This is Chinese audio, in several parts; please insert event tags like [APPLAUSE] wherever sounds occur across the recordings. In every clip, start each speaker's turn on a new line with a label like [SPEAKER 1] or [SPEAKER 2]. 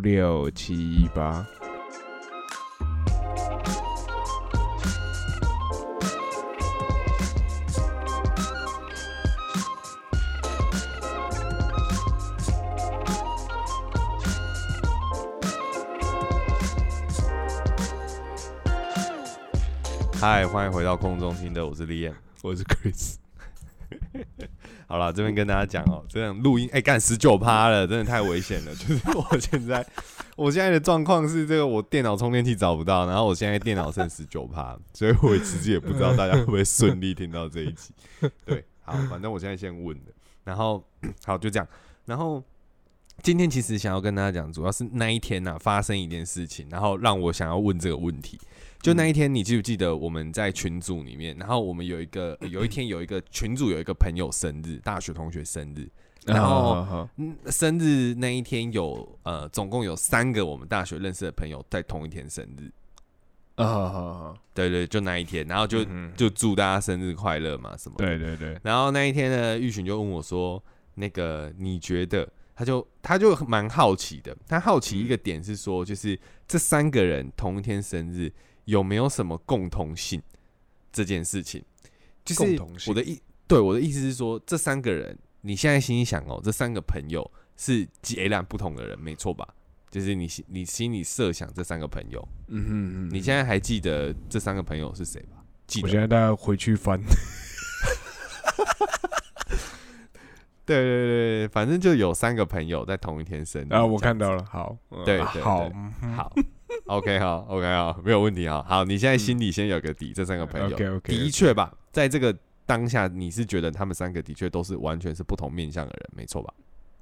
[SPEAKER 1] 五六七八。
[SPEAKER 2] 嗨，欢迎回到空中听的，我是李燕。
[SPEAKER 1] 我是 Chris，
[SPEAKER 2] 好了，这边跟大家讲哦，这样录音，哎、干十九趴了，真的太危险了。[LAUGHS] 就是我现在，我现在的状况是这个，我电脑充电器找不到，然后我现在电脑剩十九趴，所以我其实也不知道大家会不会顺利听到这一集。对，好，反正我现在先问的，然后好就这样，然后今天其实想要跟大家讲，主要是那一天呐、发生一件事情，然后让我想要问这个问题。就那一天，你记不记得我们在群组里面，然后我们有一个 [COUGHS] 有一天有一个群组有一个朋友生日，大学同学生日，然后生日那一天有呃，总共有三个我们大学认识的朋友在同一天生日，对对，就那一天，然后就、
[SPEAKER 1] 嗯
[SPEAKER 2] 就祝大家生日快乐嘛，什么的
[SPEAKER 1] 对对对，
[SPEAKER 2] 然后那一天呢，玉群就问我说：“那个你觉得？”他就他就蛮好奇的，他好奇一个点是说，就是这三个人同一天生日有没有什么共同性这件事情？就是
[SPEAKER 1] 共同性
[SPEAKER 2] 我的意对我的意思是说，这三个人你现在心里想哦，这三个朋友是截然不同的人，没错吧？就是你心你心里设想这三个朋友，
[SPEAKER 1] 嗯哼嗯，
[SPEAKER 2] 你现在还记得这三个朋友是谁吧？记得
[SPEAKER 1] 我现在大家回去翻，[LAUGHS]
[SPEAKER 2] 对对对，反正就有三个朋友在同一天生日
[SPEAKER 1] 啊，我看到了，好，嗯
[SPEAKER 2] 对对
[SPEAKER 1] 好。
[SPEAKER 2] 好，OK，好，[LAUGHS] OK，好，没有问题啊。好，你现在心里先有个底，这三个朋友的确吧，在这个当下，你是觉得他们三个的确都是完全是不同面向的人，没错吧？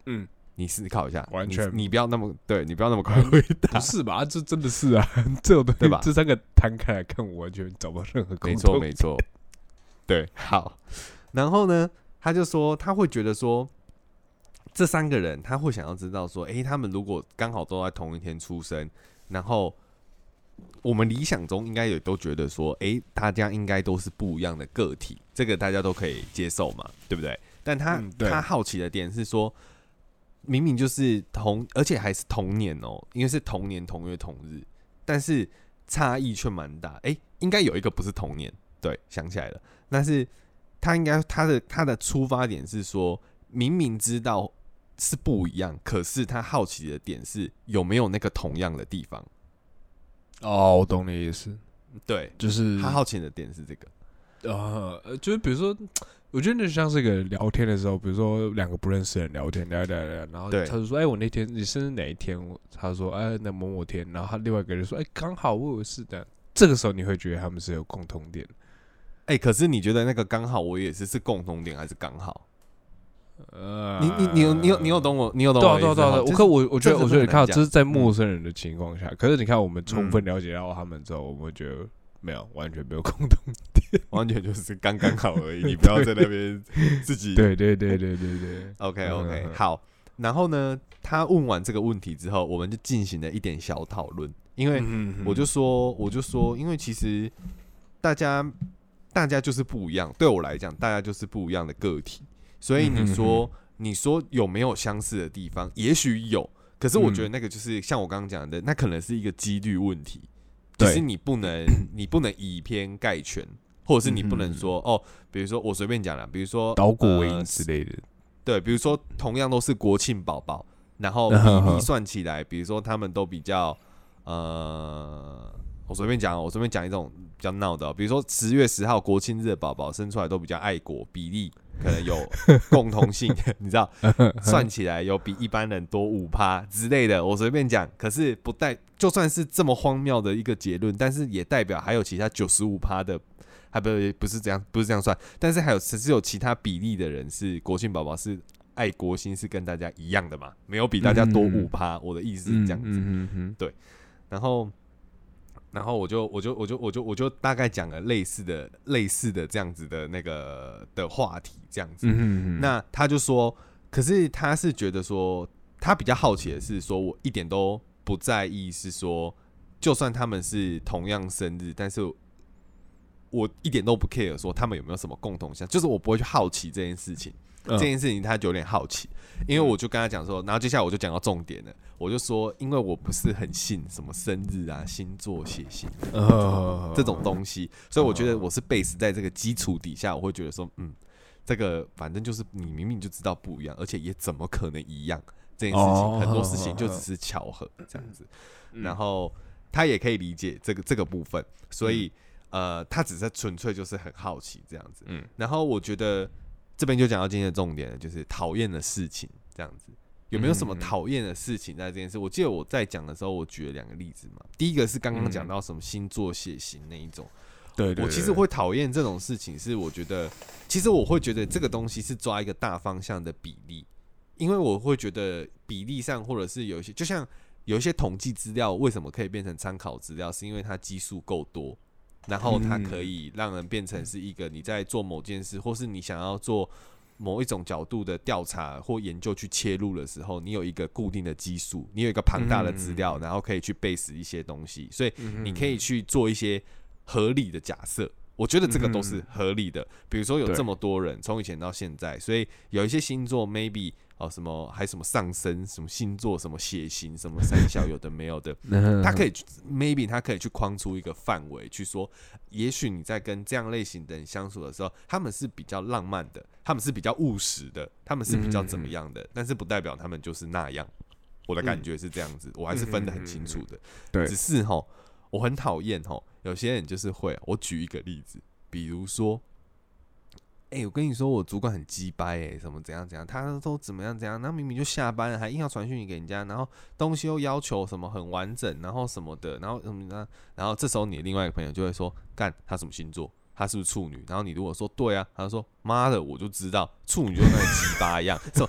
[SPEAKER 1] 嗯，
[SPEAKER 2] 你思考一下，
[SPEAKER 1] 完全
[SPEAKER 2] 你不要那么对你不要那么快回答
[SPEAKER 1] 不，是吧？这真的是啊，[LAUGHS] 这种
[SPEAKER 2] 对吧
[SPEAKER 1] 这三个摊开来看，我完全找不到任何共
[SPEAKER 2] 没错
[SPEAKER 1] 同
[SPEAKER 2] 没错，对，好。然后呢，他就说他会觉得说，这三个人他会想要知道说，诶，他们如果刚好都在同一天出生，然后我们理想中应该也都觉得说，诶，大家应该都是不一样的个体，这个大家都可以接受嘛，对不对？但他、
[SPEAKER 1] 嗯
[SPEAKER 2] 他好奇的点是说，明明就是同，而且还是同年哦，因为是同年同月同日，但是差异却蛮大。诶，应该有一个不是同年，对，想起来了，但是他应该他的他的出发点是说，明明知道是不一样，可是他好奇的点是有没有那个同样的地方。
[SPEAKER 1] 哦，我懂你意思，
[SPEAKER 2] 对，
[SPEAKER 1] 就是
[SPEAKER 2] 他好奇的点是这个。
[SPEAKER 1] 呃，呃就是比如说，我觉得那像是一个聊天的时候，比如说两个不认识的人聊天，聊聊聊，然后
[SPEAKER 2] 对
[SPEAKER 1] 他就说：“哎，我那天你生日哪一天？”他说：“哎，那某某天。”然后他另外一个人说：“哎，刚好我有事的。”这个时候你会觉得他们是有共同点，
[SPEAKER 2] 哎、可是你觉得那个刚好我也是是共同点还是刚好？
[SPEAKER 1] 呃，
[SPEAKER 2] 你你你有你有你有懂我，你有懂
[SPEAKER 1] 对
[SPEAKER 2] 我意思吗？
[SPEAKER 1] 啊对啊对啊对啊，我可我我觉得我觉得看，这是在陌生人的情况下，可是你看我们充分
[SPEAKER 2] 嗯。
[SPEAKER 1] 了解到他们之后，我们觉得没有完全没有共同点，
[SPEAKER 2] 完全就是刚刚好而已，[LAUGHS] 你不要在那边自己
[SPEAKER 1] 对对对对对对
[SPEAKER 2] ，OK
[SPEAKER 1] 嗯
[SPEAKER 2] OK 好。然后呢，他问完这个问题之后，我们就进行了一点小讨论，因为
[SPEAKER 1] 嗯。
[SPEAKER 2] 我就说，我就说，因为其实大家大家就是不一样，对我来讲，大家就是不一样的个体，所以你说、你说有没有相似的地方？也许有，可是我觉得
[SPEAKER 1] 嗯
[SPEAKER 2] 那个就是像我刚刚讲的，那可能是一个几率问题，
[SPEAKER 1] 对。
[SPEAKER 2] 就是你不能 [COUGHS] 你不能以偏概全，或者是你不能说、哦，比如说我随便讲了，比如说
[SPEAKER 1] 捣鼓为
[SPEAKER 2] 呃
[SPEAKER 1] 因之类的，
[SPEAKER 2] 对，比如说同样都是国庆宝宝，然后
[SPEAKER 1] 嗯哼哼。
[SPEAKER 2] 比例算起来，比如说他们都比较呃，我随便讲哦，我随便讲一种比较闹的哦、比如说十月十号国庆日的宝宝生出来都比较爱国，比例可能有共同性，[LAUGHS] 你知道，[LAUGHS] 算起来有比一般人多五趴之类的，我随便讲。可是不代，就算是这么荒谬的一个结论，但是也代表还有其他九十五趴的。还不不是这样，不是这样算，但是还有只是有其他比例的人是国庆宝宝是爱国心是跟大家一样的嘛，没有比大家多
[SPEAKER 1] 嗯
[SPEAKER 2] 五趴。我的意思是这样子，
[SPEAKER 1] 嗯嗯
[SPEAKER 2] 然后，然后我就我就我就我就我就大概讲了类似的类似的这样子的那个的话题，这样子。
[SPEAKER 1] 嗯嗯，
[SPEAKER 2] 那他就说，可是他是觉得说，他比较好奇的是说，我一点都不在意，是说，就算他们是同样生日，但是我一点都不 care 说他们有没有什么共同项，就是我不会去好奇这件事情。这件事情，他就有点好奇，因为我就跟他讲说，然后接下来我就讲到重点了，我就说，因为我不是很信什么生日啊、星座、血型
[SPEAKER 1] 呃
[SPEAKER 2] 这种东西，所以我觉得我是 base 在这个基础底下，我会觉得说，嗯，这个反正就是你明明就知道不一样，而且也怎么可能一样？这件事情
[SPEAKER 1] 哦
[SPEAKER 2] 很多事情就只是巧合这样子，然后他也可以理解这个这个部分，所以呃，他只是纯粹就是很好奇这样子，
[SPEAKER 1] 嗯。
[SPEAKER 2] 然后我觉得这边就讲到今天的重点了，就是讨厌的事情这样子。有没有什么
[SPEAKER 1] 嗯
[SPEAKER 2] 讨厌的事情在这件事？我记得我在讲的时候，我举了两个例子嘛。第一个是刚刚讲到什么星座血型那一种，
[SPEAKER 1] 对对，
[SPEAKER 2] 我其实会讨厌这种事情，是我觉得，其实我会觉得这个东西是抓一个大方向的比例，因为我会觉得比例上或者是有一些，就像有一些统计资料为什么可以变成参考资料，是因为它基数够多，然后它可以让人变成是一个你在做某件事，或是你想要做某一种角度的调查或研究去切入的时候，你有一个固定的基数，你有一个庞大的资料，然后可以去 base 一些东西，所以你可以去做一些合理的假设。我觉得这个都是合理的。比如说有这么多人从以前到现在，所以有一些星座 maybe 哦什么还什么上升什么星座什么血型什么三小有的没有的，[LAUGHS] 他可
[SPEAKER 1] 以
[SPEAKER 2] maybe 他可以去框出一个范围，去说，也许你在跟这样类型的人相处的时候，他们是比较浪漫的，他们是比较务实的，他们是比较怎么样的，但是不代表他们就是那样。我的感觉是这样子，我还是分得很清楚的。
[SPEAKER 1] 对
[SPEAKER 2] 只是哈，我很讨厌哈，有些人就是会，我举一个例子，比如说。哎、我跟你说，我主管很鸡掰哎，什么怎样怎样，他都怎么样怎样，然后明明就下班了，还硬要传讯息给人家，然后东西又要求什么很完整，然后什么的，然后什么的，然后这时候你的另外一个朋友就会说，干他什么星座？他是不是处女？然后你如果说对啊，他就说妈的，我就知道处女就跟那个鸡巴一样。说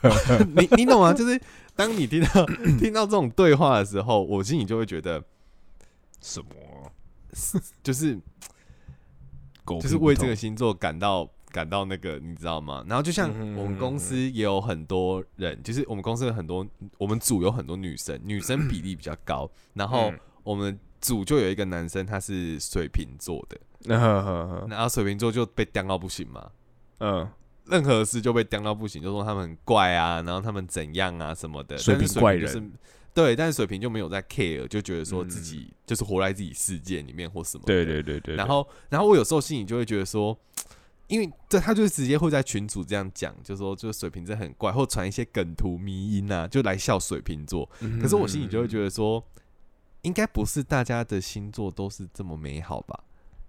[SPEAKER 2] [LAUGHS] 你你懂吗？就是当你听到听到这种对话的时候，我心里就会觉得，
[SPEAKER 1] 什么
[SPEAKER 2] 就是
[SPEAKER 1] 狗
[SPEAKER 2] 就是为这个星座感到感到那个，你知道吗？然后就像
[SPEAKER 1] 嗯
[SPEAKER 2] 我们公司也有很多人，就是我们公司有很多，我们组有很多女生，女生比例比较高。然后
[SPEAKER 1] 嗯
[SPEAKER 2] 我们组就有一个男生，他是水瓶座的，
[SPEAKER 1] 嗯
[SPEAKER 2] 然后水瓶座就被刁到不行嘛，
[SPEAKER 1] 嗯，
[SPEAKER 2] 任何事就被刁到不行，就说他们很怪啊，然后他们怎样啊什么的。
[SPEAKER 1] 水瓶怪
[SPEAKER 2] 就是
[SPEAKER 1] 人
[SPEAKER 2] 对，但是水瓶就没有在 care，就觉得说
[SPEAKER 1] 嗯
[SPEAKER 2] 自己就是活在自己世界里面或什么的。
[SPEAKER 1] 对对对对，
[SPEAKER 2] 然后，然后我有时候心里就会觉得说，因为这他就是直接会在群组这样讲，就说就是水瓶座很怪，或传一些梗图迷音啊，就来笑水瓶座。可是我心里就会觉得说，应该不是大家的星座都是这么美好吧？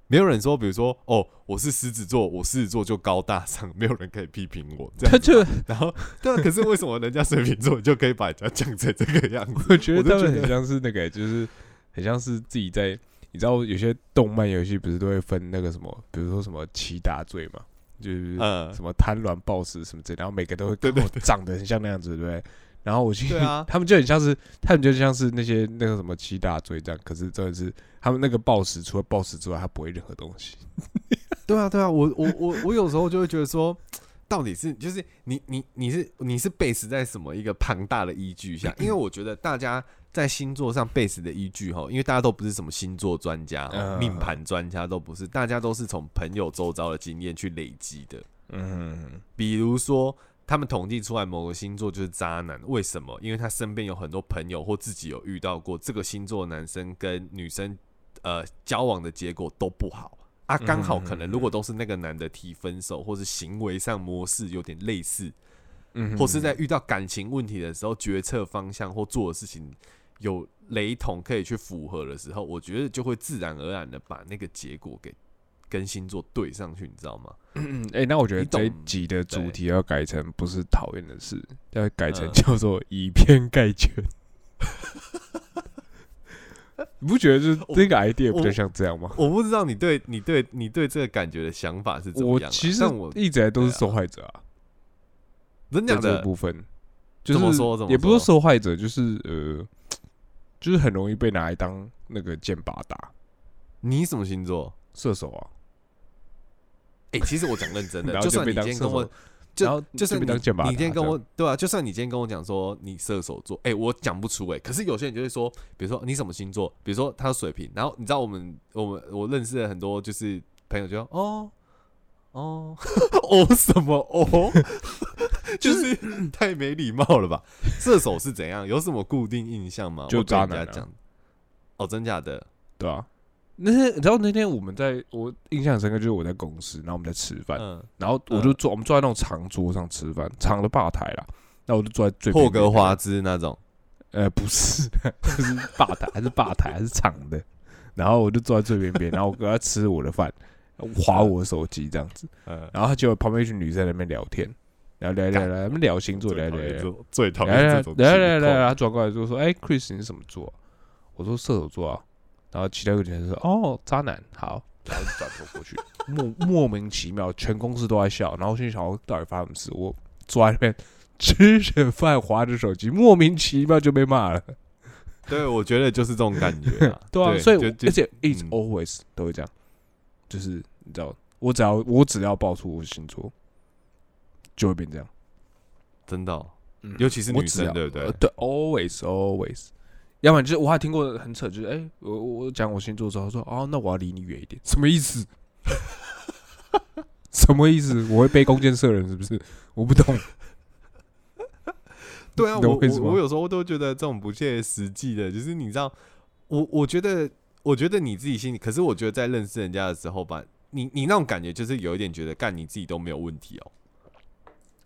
[SPEAKER 2] 没有人说，比如说，哦，我是狮子座，我狮子座就高大上，没有人可以批评我这
[SPEAKER 1] 他。[LAUGHS] 就
[SPEAKER 2] 然后，对啊，可是为什么人家水瓶座就可以把人家讲成这个样子？[LAUGHS]
[SPEAKER 1] 我觉得他们
[SPEAKER 2] 我就
[SPEAKER 1] 很像是那个，就是很像是自己在，你知道有些动漫游戏不是都会分那个什么，比如说什么七大罪嘛，就是
[SPEAKER 2] 嗯，
[SPEAKER 1] 什么贪婪、暴食什么之类，然后每个都会
[SPEAKER 2] 对对
[SPEAKER 1] 跟我长得很像那样子，对不对？然后我去，[LAUGHS] 他们就很像是，他们就像是那些那个什么七大罪这样，可是真的是他们那个暴食，除了暴食之外，他不会任何东西。[LAUGHS]
[SPEAKER 2] 对啊，对啊，我我我我有时候就会觉得说，到底是就是你你你是你是 base 在什么一个庞大的依据下？因为我觉得大家在星座上 base 的依据哈，因为大家都不是什么星座专家、命盘专家都不是，大家都是从朋友周遭的经验去累积的。
[SPEAKER 1] 嗯，
[SPEAKER 2] 比如说，他们统计出来某个星座就是渣男，为什么？因为他身边有很多朋友或自己有遇到过这个星座的男生跟女生呃交往的结果都不好啊，刚好可能如果都是那个男的提分手，或是行为上模式有点类似，
[SPEAKER 1] 嗯
[SPEAKER 2] 或是在遇到感情问题的时候，决策方向或做的事情有雷同，可以去符合的时候，我觉得就会自然而然的把那个结果给跟星座对上去，你知道吗？
[SPEAKER 1] 嗯，哎、那我觉得这一集的主题要改成不是讨厌的事，要改成
[SPEAKER 2] 嗯
[SPEAKER 1] 叫做以偏概全。[LAUGHS] [LAUGHS] 你不觉得就是这个 idea 不就像这样吗？
[SPEAKER 2] 我不知道你对你对你对这个感觉的想法是怎么样啊、
[SPEAKER 1] 我其实
[SPEAKER 2] 我
[SPEAKER 1] 一直来都是受害者啊，
[SPEAKER 2] 真的假的
[SPEAKER 1] 在这个部分，就是
[SPEAKER 2] 说
[SPEAKER 1] 也不是受害者，就是呃，就是很容易被拿来当那个箭靶打，
[SPEAKER 2] 你什么星座？
[SPEAKER 1] 射手啊，
[SPEAKER 2] 哎、其实我讲认真的，[LAUGHS]
[SPEAKER 1] 就
[SPEAKER 2] 算你今天跟我就就是你今天跟我对啊，就算你今天跟我讲说你射手座，哎、我讲不出哎、可是有些人就会说，比如说你什么星座，比如说他是水瓶，然后你知道我们我们我认识的很多就是朋友就说哦哦 [LAUGHS] 哦什么哦？[LAUGHS] 就是太没礼貌了吧？射手是怎样？有什么固定印象吗？
[SPEAKER 1] 就渣男啊
[SPEAKER 2] 讲。哦，真假的？
[SPEAKER 1] 对啊。那天，你知道那天我们在我印象深刻，就是我在公司，然后我们在吃饭，
[SPEAKER 2] 嗯，
[SPEAKER 1] 然后我就坐，我们坐在那种长桌上吃饭，长的吧台啦。那我就坐在最
[SPEAKER 2] 霍格华兹那种。
[SPEAKER 1] 呃，不是，就 [LAUGHS] 是吧台，还是吧台，还是长的。然后我就坐在最边边，然后我跟他吃我的饭，划我的手机这样子。
[SPEAKER 2] 嗯，
[SPEAKER 1] 然后他就旁边一群女生在那边聊天，聊聊聊聊，他们聊星座，聊聊聊，
[SPEAKER 2] 最讨
[SPEAKER 1] 聊聊聊
[SPEAKER 2] 厌这种
[SPEAKER 1] 聊聊聊，转过来就说：“哎，Chris 你是什么座啊？”我说：“射手座啊。”然后其他一个女生说：“哦，渣男。”好，然后就转头过去，[LAUGHS] 莫莫名其妙，全公司都在笑。然后我心里想：我到底发生什么事？我坐在那边吃着饭，划着手机，莫名其妙就被骂了。
[SPEAKER 2] 对，我觉得就是这种感觉啊。[LAUGHS]
[SPEAKER 1] 对啊，所以而且 it's
[SPEAKER 2] 嗯
[SPEAKER 1] always 都会这样，就是你知道，我只要我只要爆出我的星座，就会变这样。
[SPEAKER 2] 真的哦，
[SPEAKER 1] 嗯
[SPEAKER 2] 尤其是女
[SPEAKER 1] 我只要
[SPEAKER 2] 生对不对
[SPEAKER 1] 呃？对，always always。要不然就是我还听过很扯，就是哎、我我我讲我星座之后说哦，那我要离你远一点，什么意思？[LAUGHS] 什么意思？我会被弓箭射人是不是？我不懂。[LAUGHS]
[SPEAKER 2] 对啊，我
[SPEAKER 1] 我
[SPEAKER 2] 有时候都觉得这种不切实际的，就是你知道，我我觉得，我觉得你自己心里，可是我觉得在认识人家的时候吧，你你那种感觉就是有一点觉得干你自己都没有问题哦。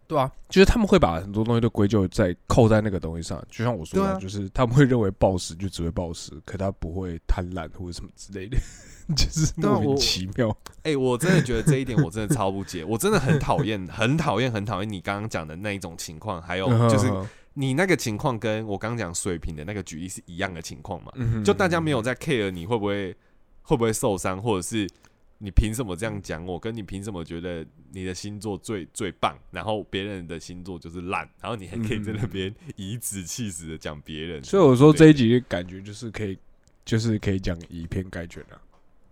[SPEAKER 1] 对啊，就是他们会把很多东西都归咎在扣在那个东西上，就像我说的，
[SPEAKER 2] 啊
[SPEAKER 1] 就是他们会认为暴食就只会暴食，可他不会贪婪或者什么之类的，[LAUGHS] 就是莫名其妙。
[SPEAKER 2] 哎、我真的觉得这一点我真的超不解，[LAUGHS] 我真的很讨厌，很讨厌，很讨厌你刚刚讲的那一种情况，还有就是你那个情况跟我刚刚讲水平的那个举例是一样的情况嘛？就大家没有在 care 你会不会会不会受伤，或者是你凭什么这样讲我，跟你凭什么觉得你的星座最最棒，然后别人的星座就是烂，然后你还可以在那边颐指气使的讲别人，
[SPEAKER 1] 嗯所以我说这一
[SPEAKER 2] 集
[SPEAKER 1] 集感觉就是可以，就是可以讲以偏概全啊。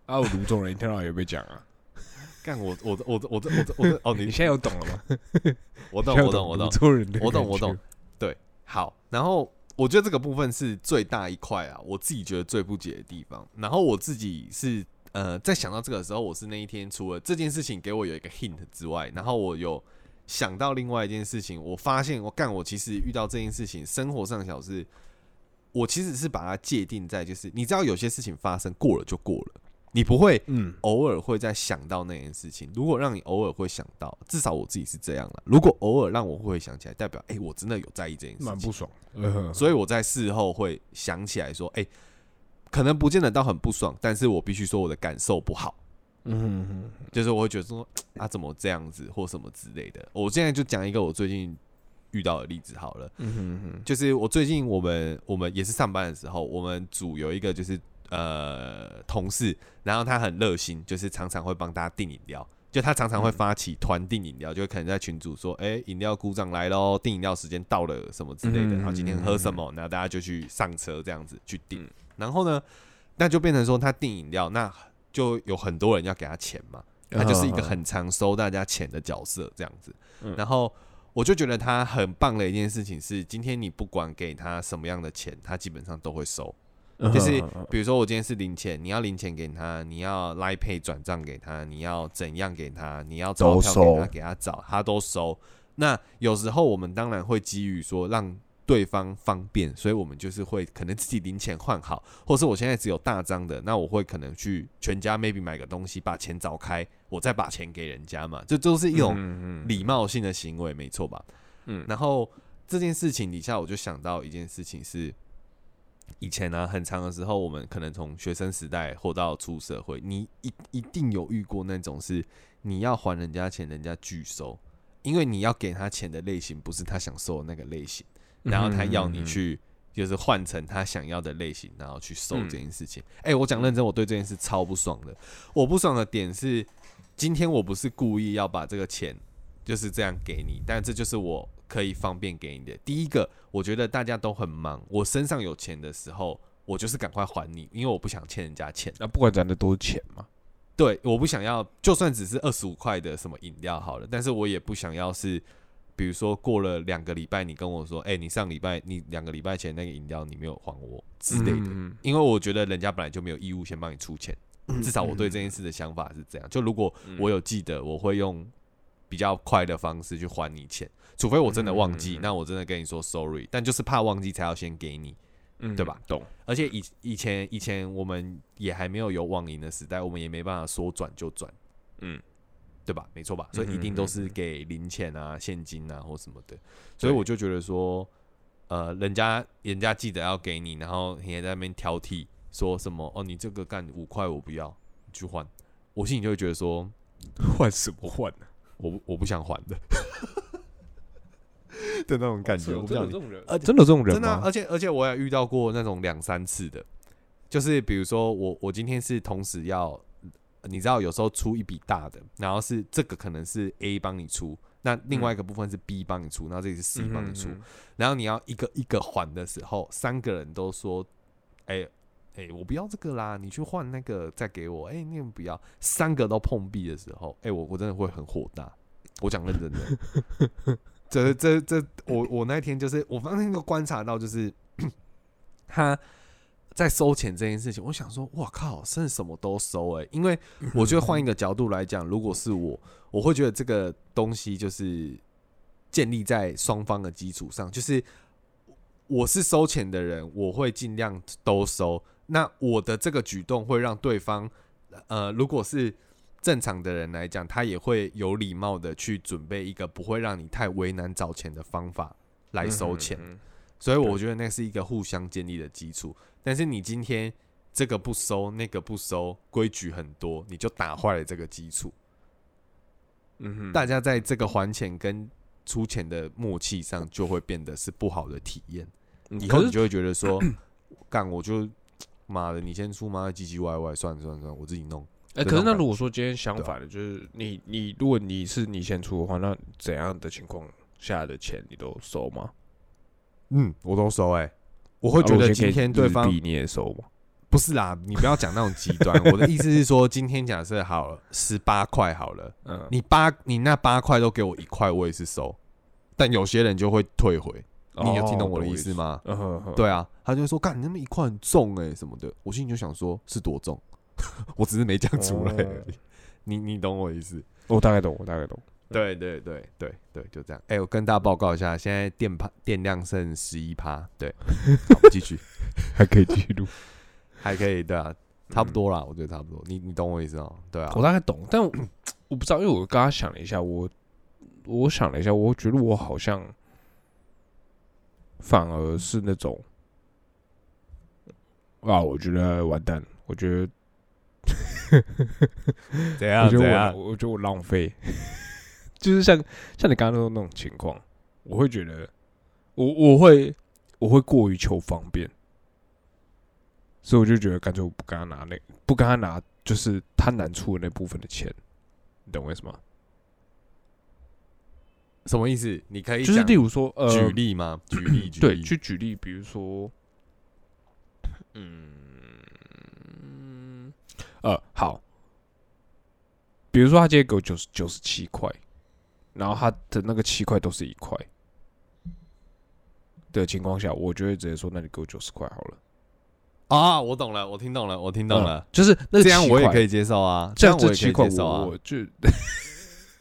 [SPEAKER 1] 啊，我卢中人一天到晚也被讲啊。[LAUGHS]
[SPEAKER 2] 干我我我我我我我哦，[LAUGHS] 你
[SPEAKER 1] 你现在有懂了吗？[LAUGHS]
[SPEAKER 2] 我懂我懂我懂我懂我懂。对，好，然后我觉得这个部分是最大一块啊，我自己觉得最不解的地方。然后我自己是呃，在想到这个的时候，我是那一天除了这件事情给我有一个 hint 之外，然后我有想到另外一件事情，我发现我干，我其实遇到这件事情，生活上小事，我其实是把它界定在就是，你知道有些事情发生过了就过了，你不会
[SPEAKER 1] 嗯，
[SPEAKER 2] 偶尔会在想到那件事情。如果让你偶尔会想到，至少我自己是这样了。如果偶尔让我会想起来，代表哎、我真的有在意这件事情，
[SPEAKER 1] 蛮不爽。呃，[LAUGHS]
[SPEAKER 2] 所以我在事后会想起来说，哎、可能不见得到很不爽，但是我必须说我的感受不好，
[SPEAKER 1] 嗯哼哼
[SPEAKER 2] 就是我会觉得说啊怎么这样子或什么之类的。我现在就讲一个我最近遇到的例子好了。
[SPEAKER 1] 嗯哼哼，
[SPEAKER 2] 就是我最近我们我们也是上班的时候，我们组有一个就是呃同事，然后他很热心，就是常常会帮大家订饮料。就他常常会发起团订饮料，就可能在群组说，哎、饮料鼓掌来喽，订饮料时间到了什么之类的，
[SPEAKER 1] 嗯
[SPEAKER 2] 然后今天喝什么，然后大家就去上车这样子去订
[SPEAKER 1] 嗯。
[SPEAKER 2] 然后呢，那就变成说他订饮料，那就有很多人要给他钱嘛，他就是一个很常收大家钱的角色这样子。
[SPEAKER 1] 嗯
[SPEAKER 2] 然后我就觉得他很棒的一件事情是，今天你不管给他什么样的钱，他基本上都会收。就是比如说我今天是零钱，你要零钱给他，你要 Line Pay 转账给他，你要怎样给他，你要钞票给他，给他找，他都收。那有时候我们当然会基于说让对方方便，所以我们就是会可能自己零钱换好，或是我现在只有大张的，那我会可能去全家 maybe 买个东西，把钱找开，我再把钱给人家嘛，这都是一种
[SPEAKER 1] 种
[SPEAKER 2] 礼貌性的行为，没错吧？
[SPEAKER 1] 嗯。
[SPEAKER 2] 然后这件事情底下，我就想到一件事情是，以前呢、很长的时候，我们可能从学生时代或到出社会，你一一定有遇过那种是你要还人家钱，人家拒收，因为你要给他钱的类型不是他想收的那个类型，然后他要你去。就是换成他想要的类型，然后去收这件事情。哎、我讲认真，我对这件事超不爽的。我不爽的点是，今天我不是故意要把这个钱就是这样给你，但这就是我可以方便给你的。第一个，我觉得大家都很忙，我身上有钱的时候，我就是赶快还你，因为我不想欠人家钱。
[SPEAKER 1] 那不管咱的都是钱嘛，
[SPEAKER 2] 对，我不想要，就算只是二十五块的什么饮料好了，但是我也不想要是，比如说过了两个礼拜，你跟我说，哎、你上礼拜你两个礼拜前那个饮料你没有还我之类的，
[SPEAKER 1] 嗯
[SPEAKER 2] 因为我觉得人家本来就没有义务先帮你出钱。至少我对这件事的想法是这样。就如果
[SPEAKER 1] 嗯
[SPEAKER 2] 我有记得，我会用比较快的方式去还你钱，除非我真的忘记，那我真的跟你说 sorry，但就是怕忘记才要先给你。
[SPEAKER 1] 嗯
[SPEAKER 2] 对吧？
[SPEAKER 1] 懂，
[SPEAKER 2] 而且以以前以前我们也还没有有网银的时代，我们也没办法说转就转，
[SPEAKER 1] 嗯，
[SPEAKER 2] 对吧？没错吧？所以一定都是给零钱啊、现金啊或什么的。所以我就觉得说，呃，人家人家记得要给你，然后你还在那边挑剔，说什么哦，你这个干五块我不要，你去换。我心里就会觉得说，
[SPEAKER 1] 换什么换呢？
[SPEAKER 2] 我不我不想还的 [LAUGHS] 的那种感觉，我不想
[SPEAKER 1] 这种人 [LAUGHS]
[SPEAKER 2] 呃
[SPEAKER 1] 真的这种人
[SPEAKER 2] 真的啊、而且而且我也遇到过那种两三次的，就是比如说我我今天是同时要，你知道有时候出一笔大的，然后是这个可能是 A 帮你出，那另外一个部分是 B 帮你出，然后这里是 C 帮你出，
[SPEAKER 1] 嗯
[SPEAKER 2] 然后你要一个一个还的时候，三个人都说，哎、哎、我不要这个啦，你去换那个再给我，哎、你们不要，三个都碰壁的时候，哎、我我真的会很火大，我讲认真的。[LAUGHS] 这这这，我我那天就是我那天就观察到，就是 [CLEARS THROAT] 他在收钱这件事情，我想说，哇靠，甚至什么都收哎、因为我觉得换一个角度来讲，如果是我，我会觉得这个东西就是建立在双方的基础上，就是我是收钱的人，我会尽量都收。那我的这个举动会让对方，呃，如果是正常的人来讲，他也会有礼貌的去准备一个不会让你太为难找钱的方法来收钱。
[SPEAKER 1] 嗯
[SPEAKER 2] 所以我觉得那是一个互相建立的基础。但是你今天这个不收，那个不收，规矩很多，你就打坏了这个基础。
[SPEAKER 1] 嗯哼，
[SPEAKER 2] 大家在这个还钱跟出钱的默契上，就会变得是不好的体验。以后你就会觉得说，[CLEARS THROAT] 干我就妈的，你先出妈唧唧歪歪，算了算了算了，我自己弄。
[SPEAKER 1] 哎、可是那如果说今天相反的，就是你你如果你是你先出的话，那怎样的情况下的钱你都收吗？
[SPEAKER 2] 嗯，我都收哎、我会
[SPEAKER 1] 啊
[SPEAKER 2] 觉得今天对方
[SPEAKER 1] 你也收吗？
[SPEAKER 2] 不是啦，你不要讲那种极端。[LAUGHS] 我的意思是说，今天假设好了十八块好了，
[SPEAKER 1] 嗯，
[SPEAKER 2] 你八你那八块都给我一块，我也是收。但有些人就会退回，你有听懂我的意思？吗？对啊，他就会说：“干，你那么一块很重哎、什么的。”我心里就想说，是多重？[LAUGHS] 我只是没讲出来而
[SPEAKER 1] 哦
[SPEAKER 2] 已。你你懂我的意思？
[SPEAKER 1] 我大概懂，我大概懂。
[SPEAKER 2] 对对对对对，就这样。哎、我跟大家报告一下，现在电趴电量剩十一趴，对，好，继续，[LAUGHS]
[SPEAKER 1] 还可以继续录，[LAUGHS]
[SPEAKER 2] 还可以，对啊，差不多啦，我觉得差不多。你你懂我意思哦？对啊
[SPEAKER 1] 我，大概懂，但我我不知道，因为我刚刚想了一下，我我想了一下，我觉得我好像反而是那种啊，我觉得完蛋，[LAUGHS] 我觉得
[SPEAKER 2] 怎
[SPEAKER 1] 我觉得我
[SPEAKER 2] 样怎样？
[SPEAKER 1] 我觉得我浪费，就是像像你刚刚说的那种情况，我会觉得我我会我会过于求方便，所以我就觉得干脆我不跟他拿那不跟他拿，就是他难出的那部分的钱，你懂我意思吗？
[SPEAKER 2] 什么意思？你可以
[SPEAKER 1] 就是例如说，呃，
[SPEAKER 2] 举例吗？举例 [CLEARS THROAT] 举
[SPEAKER 1] 对，去举例，比如说，嗯，呃，好，比如说他今天给我九十九十七块，然后他的那个七块都是一块的情况下，我就会直接说，那你给我九十块好了。
[SPEAKER 2] 啊，我懂了，我听懂了，我听懂
[SPEAKER 1] 嗯
[SPEAKER 2] 了。
[SPEAKER 1] 就是那
[SPEAKER 2] 这样我也可
[SPEAKER 1] 以，
[SPEAKER 2] 接受啊，
[SPEAKER 1] 这
[SPEAKER 2] 样我也可以接受啊
[SPEAKER 1] 我。我就，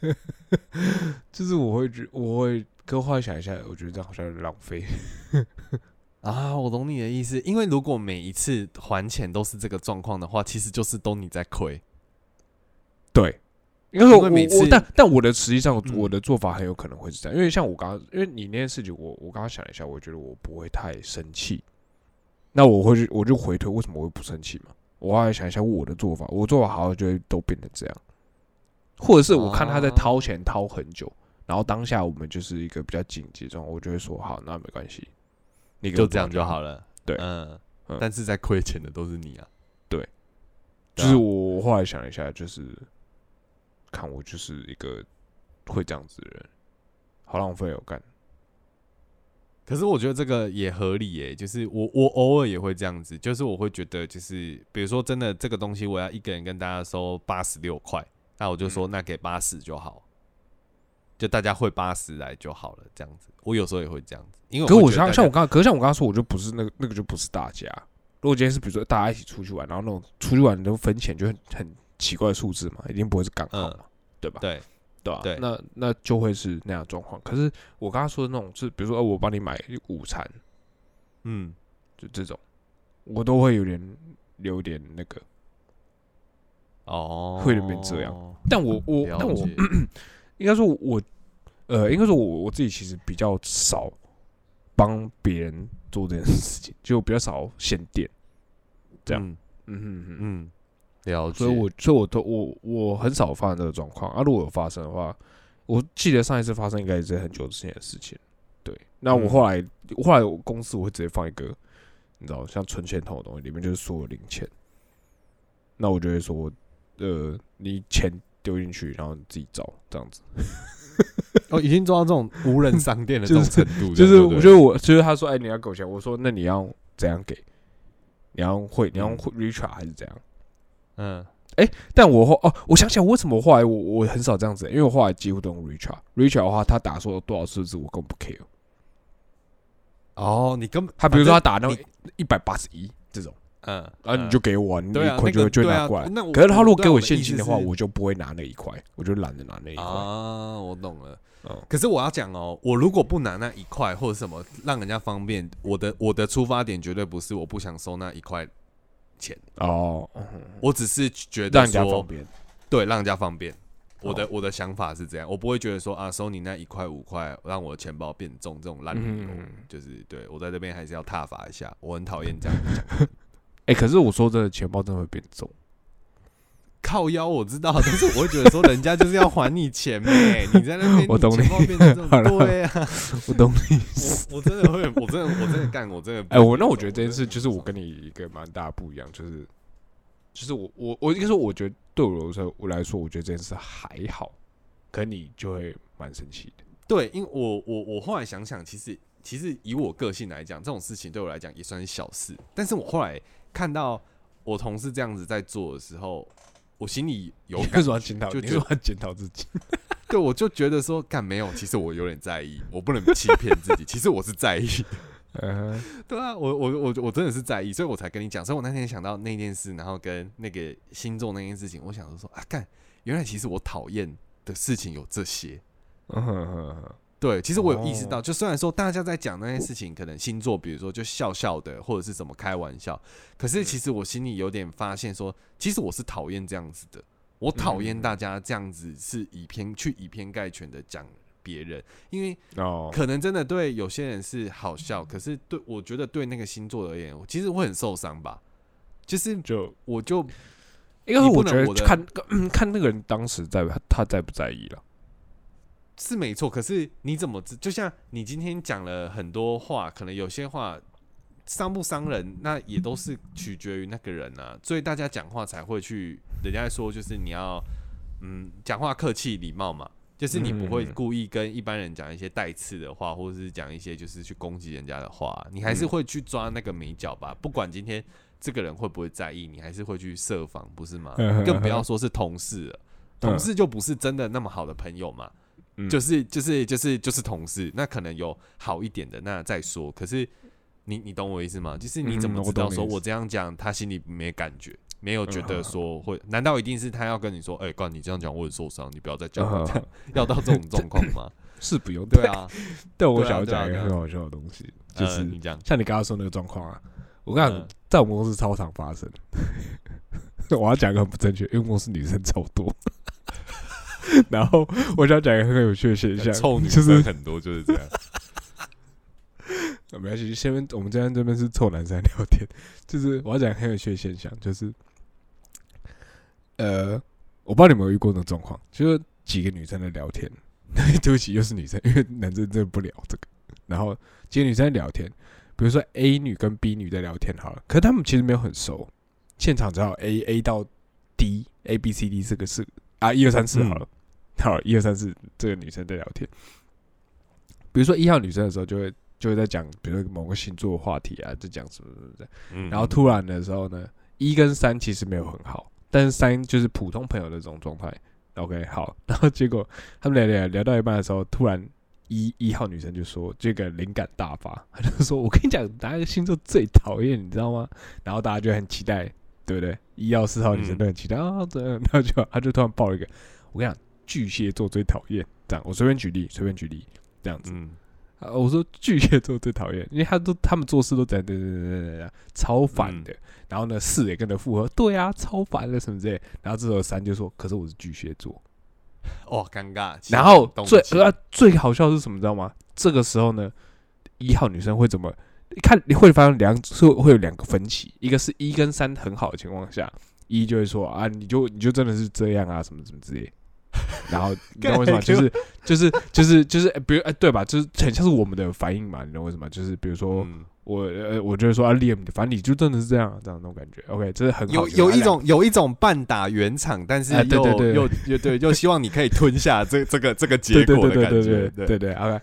[SPEAKER 1] [LAUGHS] 就是我会觉我会，可后来想一下，我觉得这样好像有点浪费。[LAUGHS]
[SPEAKER 2] 啊，我懂你的意思，因为如果每一次还钱都是这个状况的话，其实就是都你在亏。
[SPEAKER 1] 对，因为我我但但我的实际上
[SPEAKER 2] 嗯
[SPEAKER 1] 我的做法很有可能会是这样，因为像我刚刚，因为你那件事情，我我刚刚想了一下，我觉得我不会太生气，那我会去我就回推为什么我会不生气嘛？我后来想一下我的做法，我做法好像就会都变成这样，或者是我看他在掏钱掏很久，然后当下我们就是一个比较紧急状况，我就会说好，那没关系，你
[SPEAKER 2] 就这样就好了。
[SPEAKER 1] 对
[SPEAKER 2] 嗯
[SPEAKER 1] 嗯，
[SPEAKER 2] 但是在亏钱的都是你啊。
[SPEAKER 1] 对就是我后来想了一下，就是看我就是一个会这样子的人，好浪费哦，干。
[SPEAKER 2] 可是我觉得这个也合理耶，就是我我偶尔也会这样子，就是我会觉得就是比如说真的这个东西我要一个人跟大家收八十六块，那我就说
[SPEAKER 1] 嗯
[SPEAKER 2] 那给八十就好，就大家会八十来就好了，这样子。我有时候也会这样子，因为
[SPEAKER 1] 可我像像我刚，可是像我刚刚说，我就不是那个那个就不是大家，如果今天是比如说大家一起出去玩，然后那种出去玩都分钱就很很奇怪的数字嘛，一定不会是刚好嘛，对吧？
[SPEAKER 2] 对，
[SPEAKER 1] 对吧、
[SPEAKER 2] 对
[SPEAKER 1] 那那就会是那样的状况。可是我刚刚说的那种，是比如说，哦，我帮你买午餐，
[SPEAKER 2] 嗯，
[SPEAKER 1] 就这种，我都会有点有点那个。
[SPEAKER 2] 哦，
[SPEAKER 1] 会有点这样但我我但我 [CLEARS THROAT] 应该说我，呃，应该说我我自己其实比较少帮别人做这件事情，就比较少限电。这样
[SPEAKER 2] 嗯
[SPEAKER 1] 嗯。
[SPEAKER 2] 嗯，了解。
[SPEAKER 1] 所以我所以我都我我很少发生这个状况啊。如果有发生的话，我记得上一次发生应该也是很久之前的事情。对，那我
[SPEAKER 2] 嗯
[SPEAKER 1] 后来、后来我公司我会直接放一个，你知道像存钱筒的东西，里面就是所有零钱。那我就会说，呃，你钱丢进去，然后你自己找这样子。[LAUGHS]
[SPEAKER 2] 哦，已经做到这种无人商店的这种程度，
[SPEAKER 1] 就是我觉得我就是他说，哎，你要给我钱，我说那你要怎样给？你要会你要
[SPEAKER 2] 嗯
[SPEAKER 1] 会 recharge 还是怎样？
[SPEAKER 2] 嗯哎
[SPEAKER 1] 但我后哦，我想起来为什么后来我我很少这样子，因为我后来几乎都用 recharge。recharge 的话，他打说多少数字我根本不 care。
[SPEAKER 2] 哦，你根本
[SPEAKER 1] 他比如说他打那种一百八十一这种，
[SPEAKER 2] 嗯，
[SPEAKER 1] 啊，你就给我啊，你一块就就拿过来。
[SPEAKER 2] 那
[SPEAKER 1] 可是他如果给我现金的话，
[SPEAKER 2] 是
[SPEAKER 1] 我就不会拿那一块，我就懒得拿那一块。
[SPEAKER 2] 啊，我懂了。
[SPEAKER 1] 嗯
[SPEAKER 2] 可是我要讲哦，我如果不拿那一块或者什么让人家方便，我的我的出发点绝对不是我不想收那一块钱，
[SPEAKER 1] 哦，嗯
[SPEAKER 2] 我只是觉得
[SPEAKER 1] 让人家
[SPEAKER 2] 说
[SPEAKER 1] 方便。
[SPEAKER 2] 对让人家方便。我的
[SPEAKER 1] 哦
[SPEAKER 2] 我的想法是这样，我不会觉得说啊收你那一块五块让我的钱包变重这种烂理由，
[SPEAKER 1] 嗯
[SPEAKER 2] 就是对我在这边还是要踏伐一下，我很讨厌这样讲。
[SPEAKER 1] 哎，[LAUGHS] 可是我说真的，钱包真的会变重。
[SPEAKER 2] 靠腰我知道，但是我会觉得说人家就是要还你钱呗，你在那边 [LAUGHS]
[SPEAKER 1] 我懂
[SPEAKER 2] 你对啊，
[SPEAKER 1] 我懂你。
[SPEAKER 2] 我我真的会，我真的我真的干，我真的不
[SPEAKER 1] 哎，我那我觉得这件事就是我跟你一个蛮大的不一样，就是就是我我我应该说，我觉得对我来说我来说，我觉得这件事还好，可你就会蛮生气的。
[SPEAKER 2] 对，因为我我我后来想想，其实其实以我个性来讲，这种事情对我来讲也算是小事。但是我后来看到我同事这样子在做的时候，我心里有
[SPEAKER 1] 你
[SPEAKER 2] 感
[SPEAKER 1] 为什么要检讨？
[SPEAKER 2] 就觉
[SPEAKER 1] 你为什么要检讨自己？[LAUGHS]
[SPEAKER 2] 对，我就觉得说，干没有，其实我有点在意，我不能欺骗自己，其实我是在意。[LAUGHS]
[SPEAKER 1] 嗯哼，
[SPEAKER 2] 对啊，我我我我真的是在意，所以我才跟你讲。所以我那天想到那件事，然后跟那个星座那件事情，我想说说啊，干，原来其实我讨厌的事情有这些。
[SPEAKER 1] 嗯哼哼哼，
[SPEAKER 2] 对，其实我有意识到，
[SPEAKER 1] 哦
[SPEAKER 2] 就虽然说大家在讲那些事情，可能星座，比如说就笑笑的，或者是怎么开玩笑，可是其实我心里有点发现说，其实我是讨厌这样子的，我讨厌大家这样子是以偏去以偏概全的讲别人，因为
[SPEAKER 1] 哦，
[SPEAKER 2] 可能真的对有些人是好笑，可是对我觉得对那个星座而言，我其实会很受伤吧。就是
[SPEAKER 1] 就
[SPEAKER 2] 我就
[SPEAKER 1] 应该是
[SPEAKER 2] 你不
[SPEAKER 1] 我觉得看嗯 [CLEARS THROAT] 看那个人当时在他他在不在意了。
[SPEAKER 2] 是没错，可是你怎么知？就像你今天讲了很多话，可能有些话伤不伤人，那也都是取决于那个人啊。所以大家讲话才会去，人家说就是你要嗯讲话客气礼貌嘛，就是你不会
[SPEAKER 1] 嗯
[SPEAKER 2] 故意跟一般人讲一些带刺的话，或者是讲一些就是去攻击人家的话，你还是会去抓那个美角吧。不管今天这个人会不会在意，你还是会去设防，不是吗？更不要说是同事了。同事就不是真的那么好的朋友嘛，
[SPEAKER 1] 嗯
[SPEAKER 2] 就是就是就是就是同事，那可能有好一点的，那再说。可是你你懂我意思吗？就是你怎么知道说我这样讲他心里没感觉，没有觉得说会？难道一定是他要跟你说，哎、哥你这样讲我很受伤，你不要再讲了，这样 [LAUGHS] 要到这种 [LAUGHS] 状况吗？[LAUGHS]
[SPEAKER 1] 是不用
[SPEAKER 2] 对，啊，
[SPEAKER 1] 但我想要讲一个很好笑的东西，就
[SPEAKER 2] 呃
[SPEAKER 1] 是
[SPEAKER 2] 你讲，
[SPEAKER 1] 像你刚刚说那个状况啊，我跟你讲
[SPEAKER 2] 嗯，
[SPEAKER 1] 在我们公司超常发生。我要讲一个很不正确，因为公司女生超多。[LAUGHS] 然后我想讲一个很有趣的现象，
[SPEAKER 2] 臭女
[SPEAKER 1] 就是
[SPEAKER 2] 生很多就是这样。[LAUGHS]
[SPEAKER 1] 没关系，先我们这边这边是臭男生聊天，[LAUGHS] 就是我要讲很有趣的现象，就是呃，我不知道你们有遇过那种状况，就是几个女生在聊天，对不起，又是女生，因为男生真的不聊这个。然后几个女生在聊天，比如说 A 女跟 B 女在聊天好了，可是他们其实没有很熟，现场只有 A A 到 D A B C D 这个是啊一二三四好了，好了一二三四这个女生在聊天，比如说一号女生的时候就会。就会在讲，比如说某个星座的话题啊，在讲什么什么的。
[SPEAKER 2] 嗯
[SPEAKER 1] 然后突然的时候呢，一跟三其实没有很好，但是三就是普通朋友的这种状态。OK，好，[LAUGHS] 然后结果他们聊聊聊到一半的时候，突然一一号女生就说这个灵感大发，[LAUGHS] 她就说我跟你讲哪一个星座最讨厌，你知道吗？然后大家就很期待，对不对？一号四号女生
[SPEAKER 2] 嗯
[SPEAKER 1] 都很期待、啊，这样，[LAUGHS] 然后就他就突然爆了一个，我跟你讲巨蟹座最讨厌，这样我随便举例，随便举例这样子。
[SPEAKER 2] 嗯，
[SPEAKER 1] 啊，我说巨蟹座最讨厌，因为他都他们做事都等等等等等等，超烦的。然后呢，四也跟着附和，对啊，超烦的什么之类。然后这时候三就说，可是我是巨蟹座。
[SPEAKER 2] 哦，尴尬。
[SPEAKER 1] 然后最
[SPEAKER 2] 动气
[SPEAKER 1] 呃最好笑是什么，你知道吗？这个时候呢，一号女生会怎么看？你会发现两是会有两个分歧，一个是一跟三很好的情况下，一就会说啊，你就你就真的是这样啊，什么什么之类。[LAUGHS] 然后你知道为什么？就是就是就是就是，呃比如哎，对吧？就是很像是我们的反应嘛，你知道为什么？就是比如说
[SPEAKER 2] 嗯
[SPEAKER 1] 我呃，我觉得说啊，Liam，反正你就真的是这样，这样那种感觉。OK，这是很好
[SPEAKER 2] 有有一种有一种半打圆场，但是又
[SPEAKER 1] 对对
[SPEAKER 2] 又又对又希望你可以吞下这这个这个结果的
[SPEAKER 1] 对对对
[SPEAKER 2] 感觉，
[SPEAKER 1] 对对对。OK，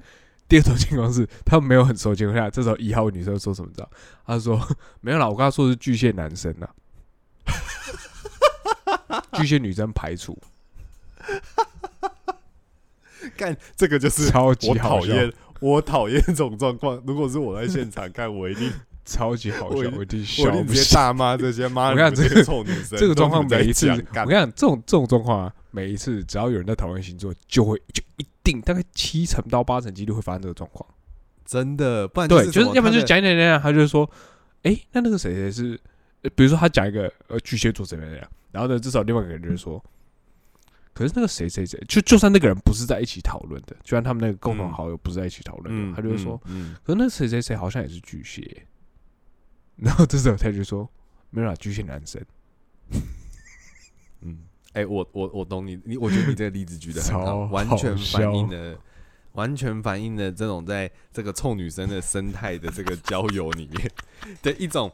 [SPEAKER 1] 第二种情况是他们没有很熟的情况下，这时候一号女生说什么？你知道？她说没有啦，我跟她说的是巨蟹男生呐，[LAUGHS] 巨蟹女生排除，[LAUGHS]
[SPEAKER 2] 干这个就是
[SPEAKER 1] 超级
[SPEAKER 2] 我，讨厌我讨厌这种状况。如果是我在现场看，我一定 [LAUGHS]
[SPEAKER 1] 超级好笑，
[SPEAKER 2] 我一
[SPEAKER 1] 定笑
[SPEAKER 2] 一定直接
[SPEAKER 1] 不行。
[SPEAKER 2] 大妈这些妈，
[SPEAKER 1] 我跟你讲
[SPEAKER 2] 这
[SPEAKER 1] 这个
[SPEAKER 2] 个臭女生，
[SPEAKER 1] 这个状况每一次，我跟你讲，这种这种状况啊，每一次只要有人在讨论星座，就会就一定大概七成到八成几率会发生这个状况。
[SPEAKER 2] 真的，不然
[SPEAKER 1] 对，就是要不然就
[SPEAKER 2] 讲
[SPEAKER 1] 讲一讲讲讲，他就说，哎、那那个谁谁是，呃比如说他讲一个呃巨蟹座怎么样怎么样，然后呢，至少另外一个人就是说，可是那个谁谁谁，就就算那个人不是在一起讨论的，就算他们那个共同
[SPEAKER 2] 嗯。
[SPEAKER 1] 好友不是在一起讨论的，
[SPEAKER 2] 嗯，
[SPEAKER 1] 他就会说，
[SPEAKER 2] 嗯，
[SPEAKER 1] 可是那谁谁谁好像也是巨蟹，[LAUGHS] 然后这时候他就说，没有啦，巨蟹男生，
[SPEAKER 2] 嗯。嗯，哎、我我我懂你，你我觉得你这个例子举的很好，[LAUGHS]
[SPEAKER 1] 超
[SPEAKER 2] 完全
[SPEAKER 1] 好
[SPEAKER 2] 反映
[SPEAKER 1] 笑
[SPEAKER 2] 了。完全反映了这种在这个臭女生的生态的这个交友里面。[LAUGHS] 的一种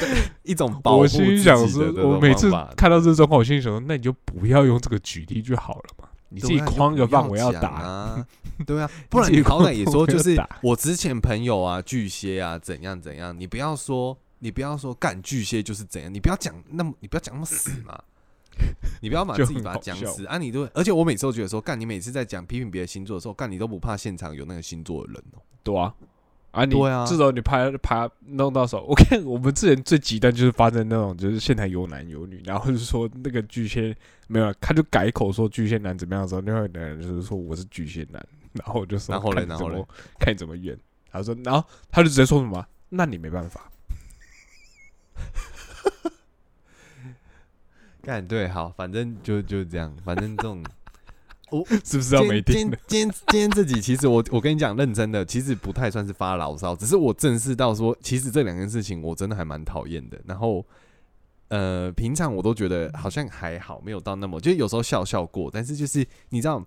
[SPEAKER 2] 的一种保护
[SPEAKER 1] 我心里想说，我每次看到这状况，我心里想说，那你就不要用这个举例就好了嘛，你自己框个范围
[SPEAKER 2] 要
[SPEAKER 1] 打。
[SPEAKER 2] 啊，[LAUGHS] 对啊，不然你好歹也说就是我之前朋友啊巨蟹啊怎样怎样，你不要说你不要说干巨蟹就是怎样，你不要讲那么你不要讲那么死嘛。[LAUGHS] 你不要把自己把它讲死啊！你都，而且我每次都觉得说，干你每次在讲批评别的星座的时候，干你都不怕现场有那个星座的人哦、
[SPEAKER 1] 对啊，啊你
[SPEAKER 2] 对啊
[SPEAKER 1] 至少你拍拍弄到手。我看我们之前最极端就是发生那种，就是现场有男有女，然后就说那个巨蟹没有，他就改口说巨蟹男怎么样的时候，另外一个人就是说我是巨蟹男，然后我就说 [LAUGHS]
[SPEAKER 2] 然后嘞
[SPEAKER 1] 看你怎么
[SPEAKER 2] 然后嘞
[SPEAKER 1] 看你怎么演。他说，然后他就直接说什么，那你没办法。
[SPEAKER 2] 干对，好，反正就就这样，反正这种 [LAUGHS] [LAUGHS]
[SPEAKER 1] 是不是要没
[SPEAKER 2] 今
[SPEAKER 1] 电的？
[SPEAKER 2] 天 [LAUGHS] 今天今天这集，其实我我跟你讲，认真的，其实不太算是发牢骚，只是我正视到说，其实这两件事情我真的还蛮讨厌的。然后，呃，平常我都觉得好像还好，没有到那么，就是有时候笑笑过，但是就是你知道，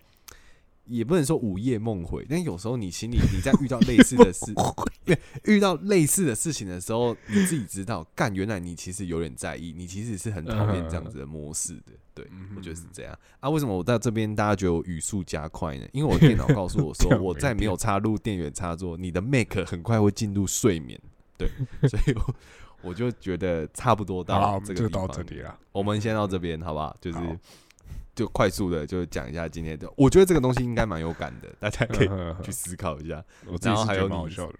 [SPEAKER 2] 也不能说午夜梦回，但有时候你心里你在遇到类似的事，[LAUGHS] 对，遇到类似的事情的时候，你自己知道，干，原来你其实有点在意，你其实是很讨厌这样子的模式的。对，我觉得是这样啊。为什么我在这边大家觉得我语速加快呢？因为我电脑告诉我说，[LAUGHS] 我在没有插入电源插座，你的 Mac 很快会进入睡眠。对，所以我 [LAUGHS] 我就觉得差不多到这个地方
[SPEAKER 1] 这里了。
[SPEAKER 2] 我们先到这边好不好？就是
[SPEAKER 1] 好
[SPEAKER 2] 就快速的就讲一下今天的，我觉得这个东西应该蛮有感的，[LAUGHS] 大家可以
[SPEAKER 1] 嗯
[SPEAKER 2] 去思考一下。
[SPEAKER 1] 我自己是觉得蛮
[SPEAKER 2] 然后还有你
[SPEAKER 1] 好笑的。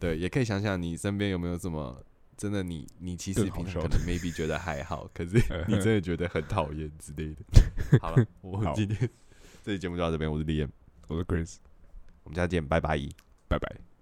[SPEAKER 2] 对，也可以想想你身边有没有什么真的你你其实平常可能 maybe 觉得还好，可是
[SPEAKER 1] 嗯 [LAUGHS]
[SPEAKER 2] 你真的觉得很讨厌之类的。[LAUGHS] 好了，我们今天这期节目就到这边，我是 Liam，
[SPEAKER 1] 我是 Chris，
[SPEAKER 2] 我们下次见，拜拜。
[SPEAKER 1] 拜拜。